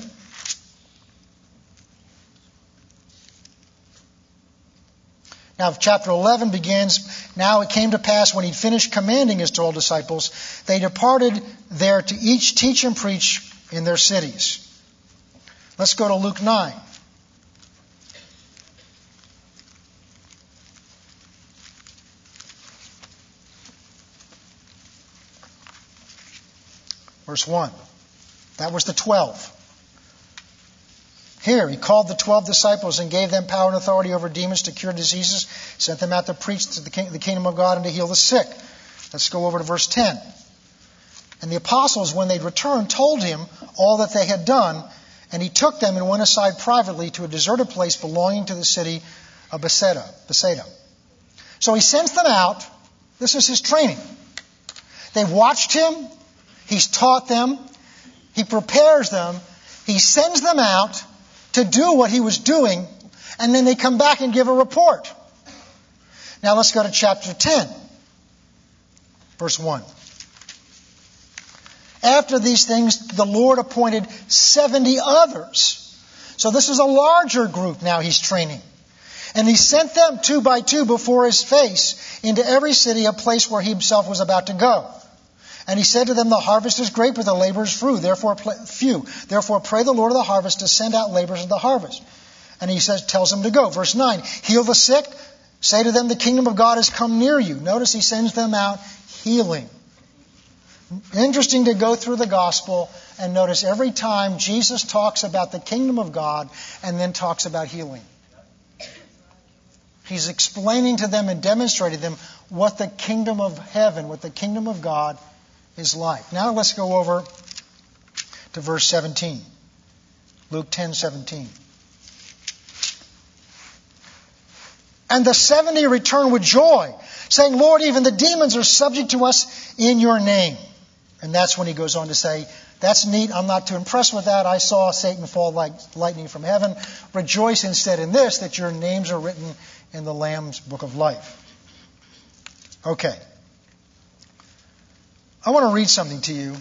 Now, chapter 11 begins Now it came to pass when he'd finished commanding his 12 disciples, they departed there to each teach and preach in their cities. Let's go to Luke 9. Verse 1. That was the 12. Here, he called the twelve disciples and gave them power and authority over demons to cure diseases, sent them out to preach to the kingdom of God and to heal the sick. Let's go over to verse 10. And the apostles, when they'd returned, told him all that they had done, and he took them and went aside privately to a deserted place belonging to the city of Bethsaida. Bethsaida. So he sends them out. This is his training. They've watched him. He's taught them. He prepares them. He sends them out to do what he was doing, and then they come back and give a report. Now let's go to chapter 10, verse 1. After these things, the Lord appointed 70 others. So this is a larger group now he's training. And he sent them two by two before his face into every city, a place where he himself was about to go. And he said to them, The harvest is great, but the laborers few. Therefore, few. Therefore, pray the Lord of the harvest to send out laborers of the harvest. And he says, tells them to go. Verse 9, heal the sick. Say to them, the kingdom of God has come near you. Notice he sends them out healing. Interesting to go through the gospel and notice every time Jesus talks about the kingdom of God and then talks about healing. He's explaining to them and demonstrating to them what the kingdom of heaven, what the kingdom of God is like. Now let's go over to verse 17. Luke 10 17. And the 70 returned with joy, saying, Lord, even the demons are subject to us in your name. And that's when he goes on to say, That's neat. I'm not too impressed with that. I saw Satan fall like lightning from heaven. Rejoice instead in this, that your names are written in the Lamb's book of life. Okay. I want to read something to you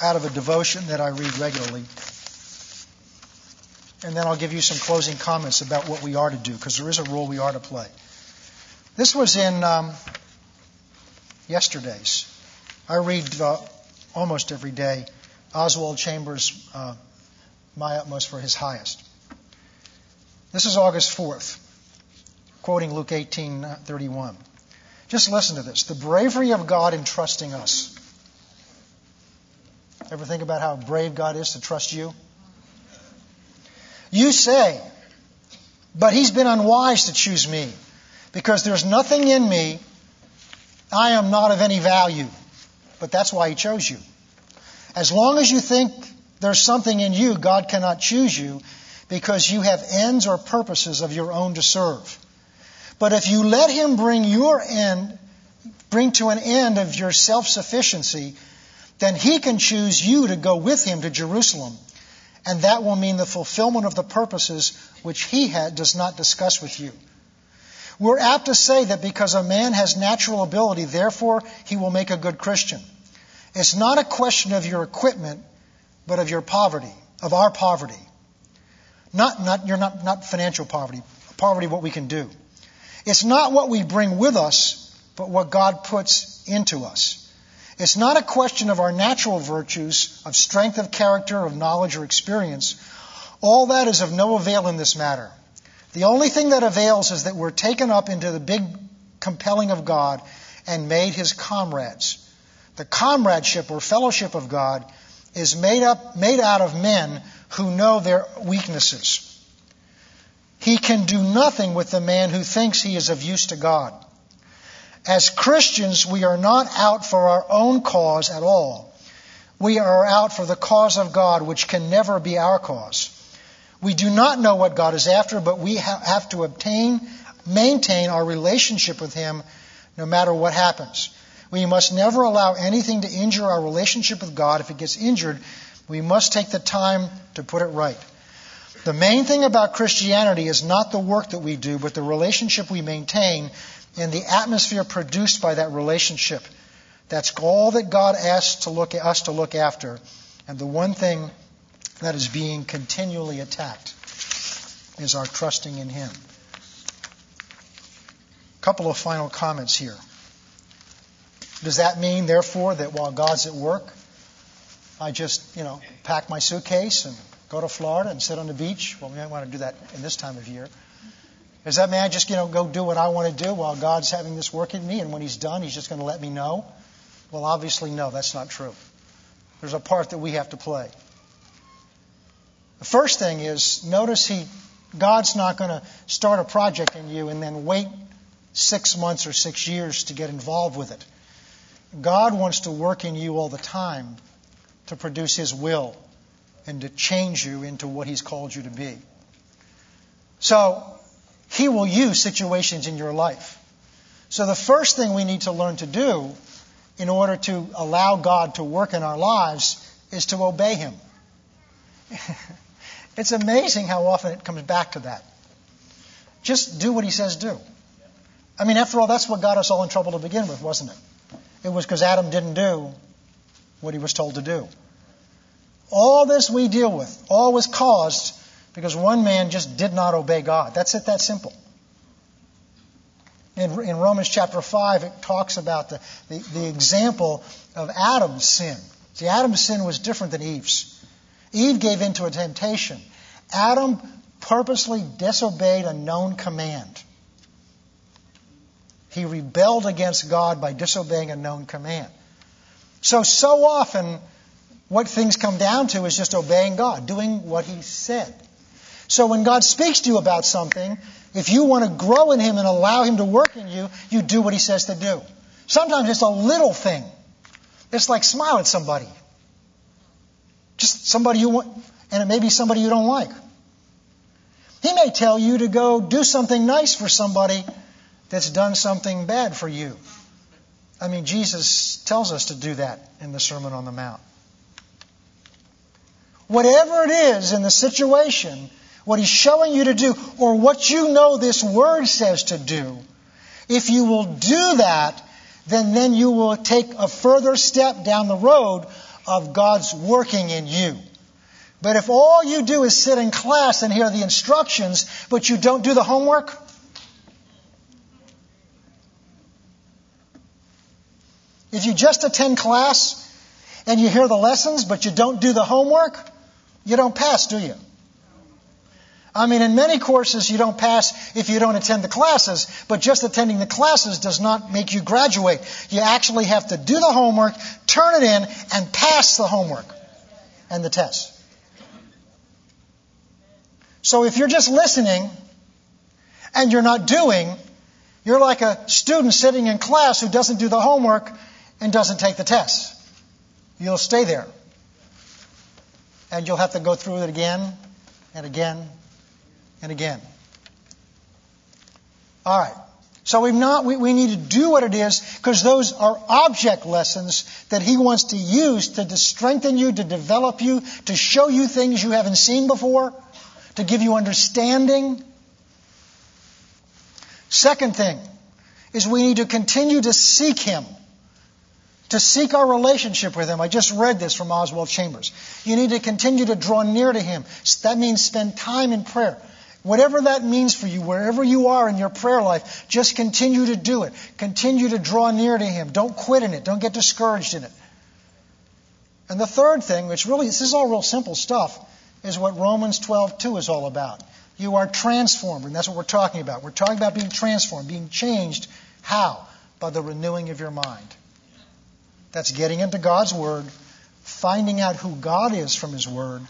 out of a devotion that I read regularly. And then I'll give you some closing comments about what we are to do, because there is a role we are to play. This was in um, yesterday's. I read uh, almost every day Oswald Chambers' uh, My Utmost for His Highest. This is August 4th, quoting Luke 18:31. Just listen to this the bravery of God in trusting us. Ever think about how brave God is to trust you? You say, but he's been unwise to choose me because there's nothing in me. I am not of any value. But that's why he chose you. As long as you think there's something in you, God cannot choose you because you have ends or purposes of your own to serve. But if you let Him bring your end, bring to an end of your self sufficiency, then He can choose you to go with Him to Jerusalem. And that will mean the fulfillment of the purposes which He had, does not discuss with you. We're apt to say that because a man has natural ability, therefore he will make a good Christian. It's not a question of your equipment, but of your poverty, of our poverty. Not, not, you're not, not financial poverty, poverty what we can do. It's not what we bring with us, but what God puts into us. It's not a question of our natural virtues, of strength of character, of knowledge or experience. All that is of no avail in this matter. The only thing that avails is that we're taken up into the big compelling of God and made his comrades. The comradeship or fellowship of God is made up made out of men who know their weaknesses. He can do nothing with the man who thinks he is of use to God. As Christians, we are not out for our own cause at all. We are out for the cause of God, which can never be our cause. We do not know what God is after, but we have to obtain, maintain our relationship with Him no matter what happens. We must never allow anything to injure our relationship with God. If it gets injured, we must take the time to put it right. The main thing about Christianity is not the work that we do, but the relationship we maintain and the atmosphere produced by that relationship. That's all that God asks to look, us to look after. And the one thing that is being continually attacked is our trusting in Him. A couple of final comments here. Does that mean, therefore, that while God's at work, I just, you know, pack my suitcase and go to Florida and sit on the beach. Well, we might want to do that in this time of year. Is that man just, you know, go do what I want to do while God's having this work in me, and when He's done, He's just going to let me know? Well, obviously, no, that's not true. There's a part that we have to play. The first thing is notice he God's not going to start a project in you and then wait six months or six years to get involved with it. God wants to work in you all the time to produce His will and to change you into what He's called you to be. So, He will use situations in your life. So, the first thing we need to learn to do in order to allow God to work in our lives is to obey Him. it's amazing how often it comes back to that. Just do what He says do. I mean, after all, that's what got us all in trouble to begin with, wasn't it? It was because Adam didn't do what he was told to do. All this we deal with, all was caused because one man just did not obey God. That's it, that simple. In, in Romans chapter 5, it talks about the, the, the example of Adam's sin. See, Adam's sin was different than Eve's. Eve gave in to a temptation. Adam purposely disobeyed a known command. He rebelled against God by disobeying a known command. So, so often, what things come down to is just obeying God, doing what He said. So when God speaks to you about something, if you want to grow in Him and allow Him to work in you, you do what He says to do. Sometimes it's a little thing. It's like smile at somebody. Just somebody you want, and it may be somebody you don't like. He may tell you to go do something nice for somebody that's done something bad for you. I mean, Jesus tells us to do that in the Sermon on the Mount. Whatever it is in the situation, what He's showing you to do, or what you know this Word says to do, if you will do that, then, then you will take a further step down the road of God's working in you. But if all you do is sit in class and hear the instructions, but you don't do the homework, If you just attend class and you hear the lessons, but you don't do the homework, you don't pass, do you? I mean, in many courses, you don't pass if you don't attend the classes, but just attending the classes does not make you graduate. You actually have to do the homework, turn it in, and pass the homework and the test. So if you're just listening and you're not doing, you're like a student sitting in class who doesn't do the homework and doesn't take the test. You'll stay there. And you'll have to go through it again and again and again. All right. So we've not, we, we need to do what it is because those are object lessons that he wants to use to, to strengthen you, to develop you, to show you things you haven't seen before, to give you understanding. Second thing is we need to continue to seek him to seek our relationship with Him. I just read this from Oswald Chambers. You need to continue to draw near to Him. That means spend time in prayer. Whatever that means for you, wherever you are in your prayer life, just continue to do it. Continue to draw near to Him. Don't quit in it. Don't get discouraged in it. And the third thing, which really, this is all real simple stuff, is what Romans 12:2 is all about. You are transformed, and that's what we're talking about. We're talking about being transformed, being changed. How? By the renewing of your mind. That's getting into God's Word, finding out who God is from His Word,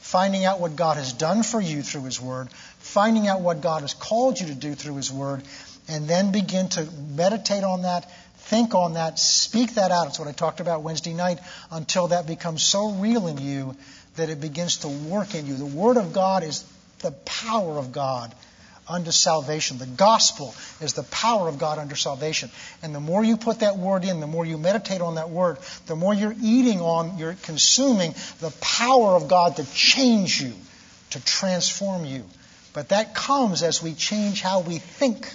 finding out what God has done for you through His Word, finding out what God has called you to do through His Word, and then begin to meditate on that, think on that, speak that out. It's what I talked about Wednesday night until that becomes so real in you that it begins to work in you. The Word of God is the power of God unto salvation. The gospel is the power of God unto salvation. And the more you put that word in, the more you meditate on that word, the more you're eating on, you're consuming the power of God to change you, to transform you. But that comes as we change how we think.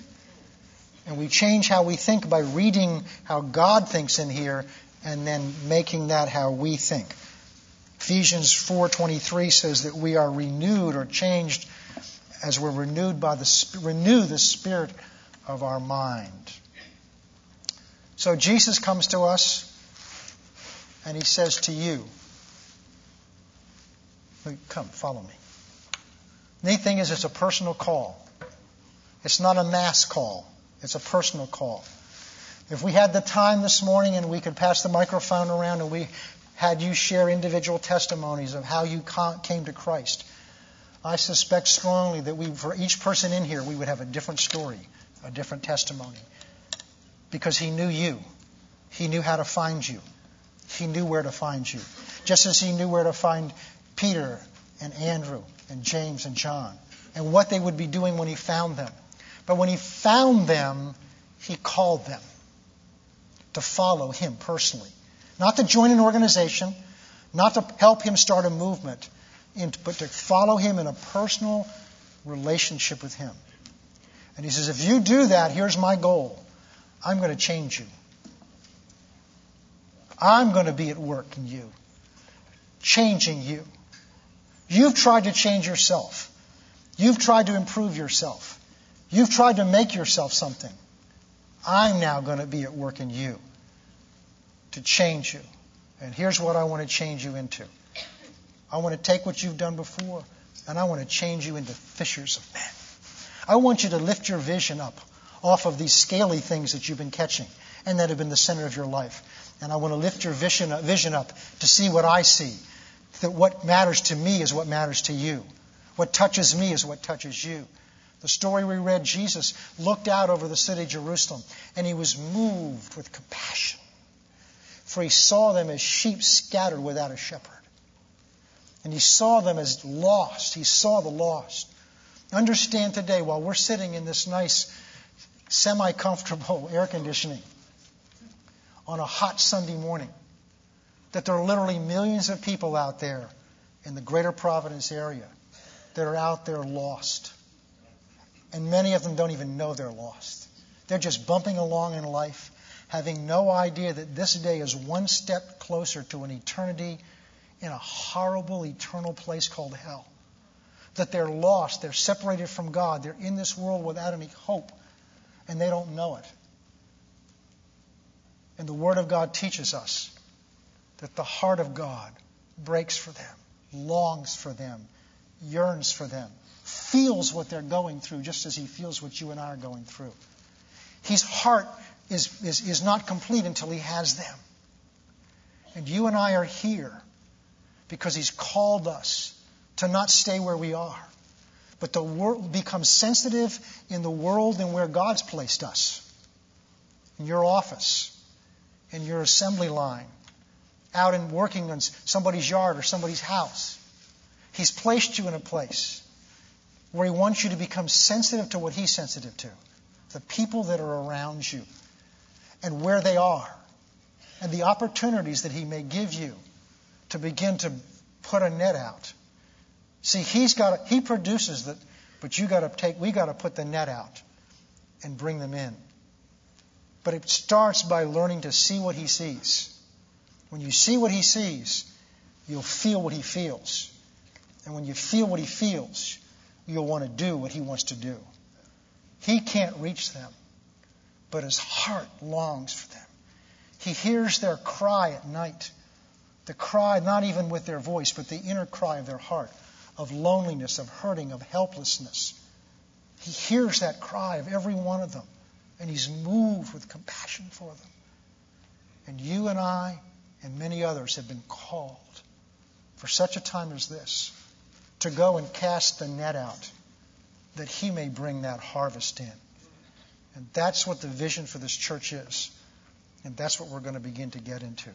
And we change how we think by reading how God thinks in here and then making that how we think. Ephesians 4:23 says that we are renewed or changed as we're renewed by the renew the spirit of our mind. So Jesus comes to us and he says to you, Come, follow me. Neat thing is, it's a personal call. It's not a mass call, it's a personal call. If we had the time this morning and we could pass the microphone around and we had you share individual testimonies of how you came to Christ, I suspect strongly that we, for each person in here, we would have a different story, a different testimony. Because he knew you. He knew how to find you. He knew where to find you. Just as he knew where to find Peter and Andrew and James and John and what they would be doing when he found them. But when he found them, he called them to follow him personally. Not to join an organization, not to help him start a movement, but to follow him in a personal relationship with him. And he says, if you do that, here's my goal I'm going to change you. I'm going to be at work in you, changing you. You've tried to change yourself. You've tried to improve yourself. You've tried to make yourself something. I'm now going to be at work in you to change you. And here's what I want to change you into I want to take what you've done before and I want to change you into fishers of men. I want you to lift your vision up off of these scaly things that you've been catching and that have been the center of your life. And I want to lift your vision, vision up to see what I see. That what matters to me is what matters to you. What touches me is what touches you. The story we read, Jesus looked out over the city of Jerusalem and he was moved with compassion. For he saw them as sheep scattered without a shepherd. And he saw them as lost. He saw the lost. Understand today, while we're sitting in this nice, semi comfortable air conditioning on a hot Sunday morning, that there are literally millions of people out there in the greater Providence area that are out there lost. And many of them don't even know they're lost. They're just bumping along in life, having no idea that this day is one step closer to an eternity in a horrible eternal place called hell. That they're lost, they're separated from God, they're in this world without any hope, and they don't know it. And the Word of God teaches us that the heart of God breaks for them, longs for them, yearns for them, feels what they're going through just as He feels what you and I are going through. His heart is, is, is not complete until He has them. And you and I are here because He's called us to not stay where we are, but to become sensitive in the world and where God's placed us. In your office, in your assembly line, out and working on somebody's yard or somebody's house. He's placed you in a place where He wants you to become sensitive to what He's sensitive to the people that are around you and where they are and the opportunities that He may give you to begin to put a net out. See, he's got he produces that, but you got to take we got to put the net out and bring them in. But it starts by learning to see what he sees. When you see what he sees, you'll feel what he feels. And when you feel what he feels, you'll want to do what he wants to do. He can't reach them, but his heart longs for them. He hears their cry at night the cry, not even with their voice, but the inner cry of their heart of loneliness, of hurting, of helplessness. He hears that cry of every one of them, and he's moved with compassion for them. And you and I and many others have been called for such a time as this to go and cast the net out that he may bring that harvest in. And that's what the vision for this church is. And that's what we're going to begin to get into.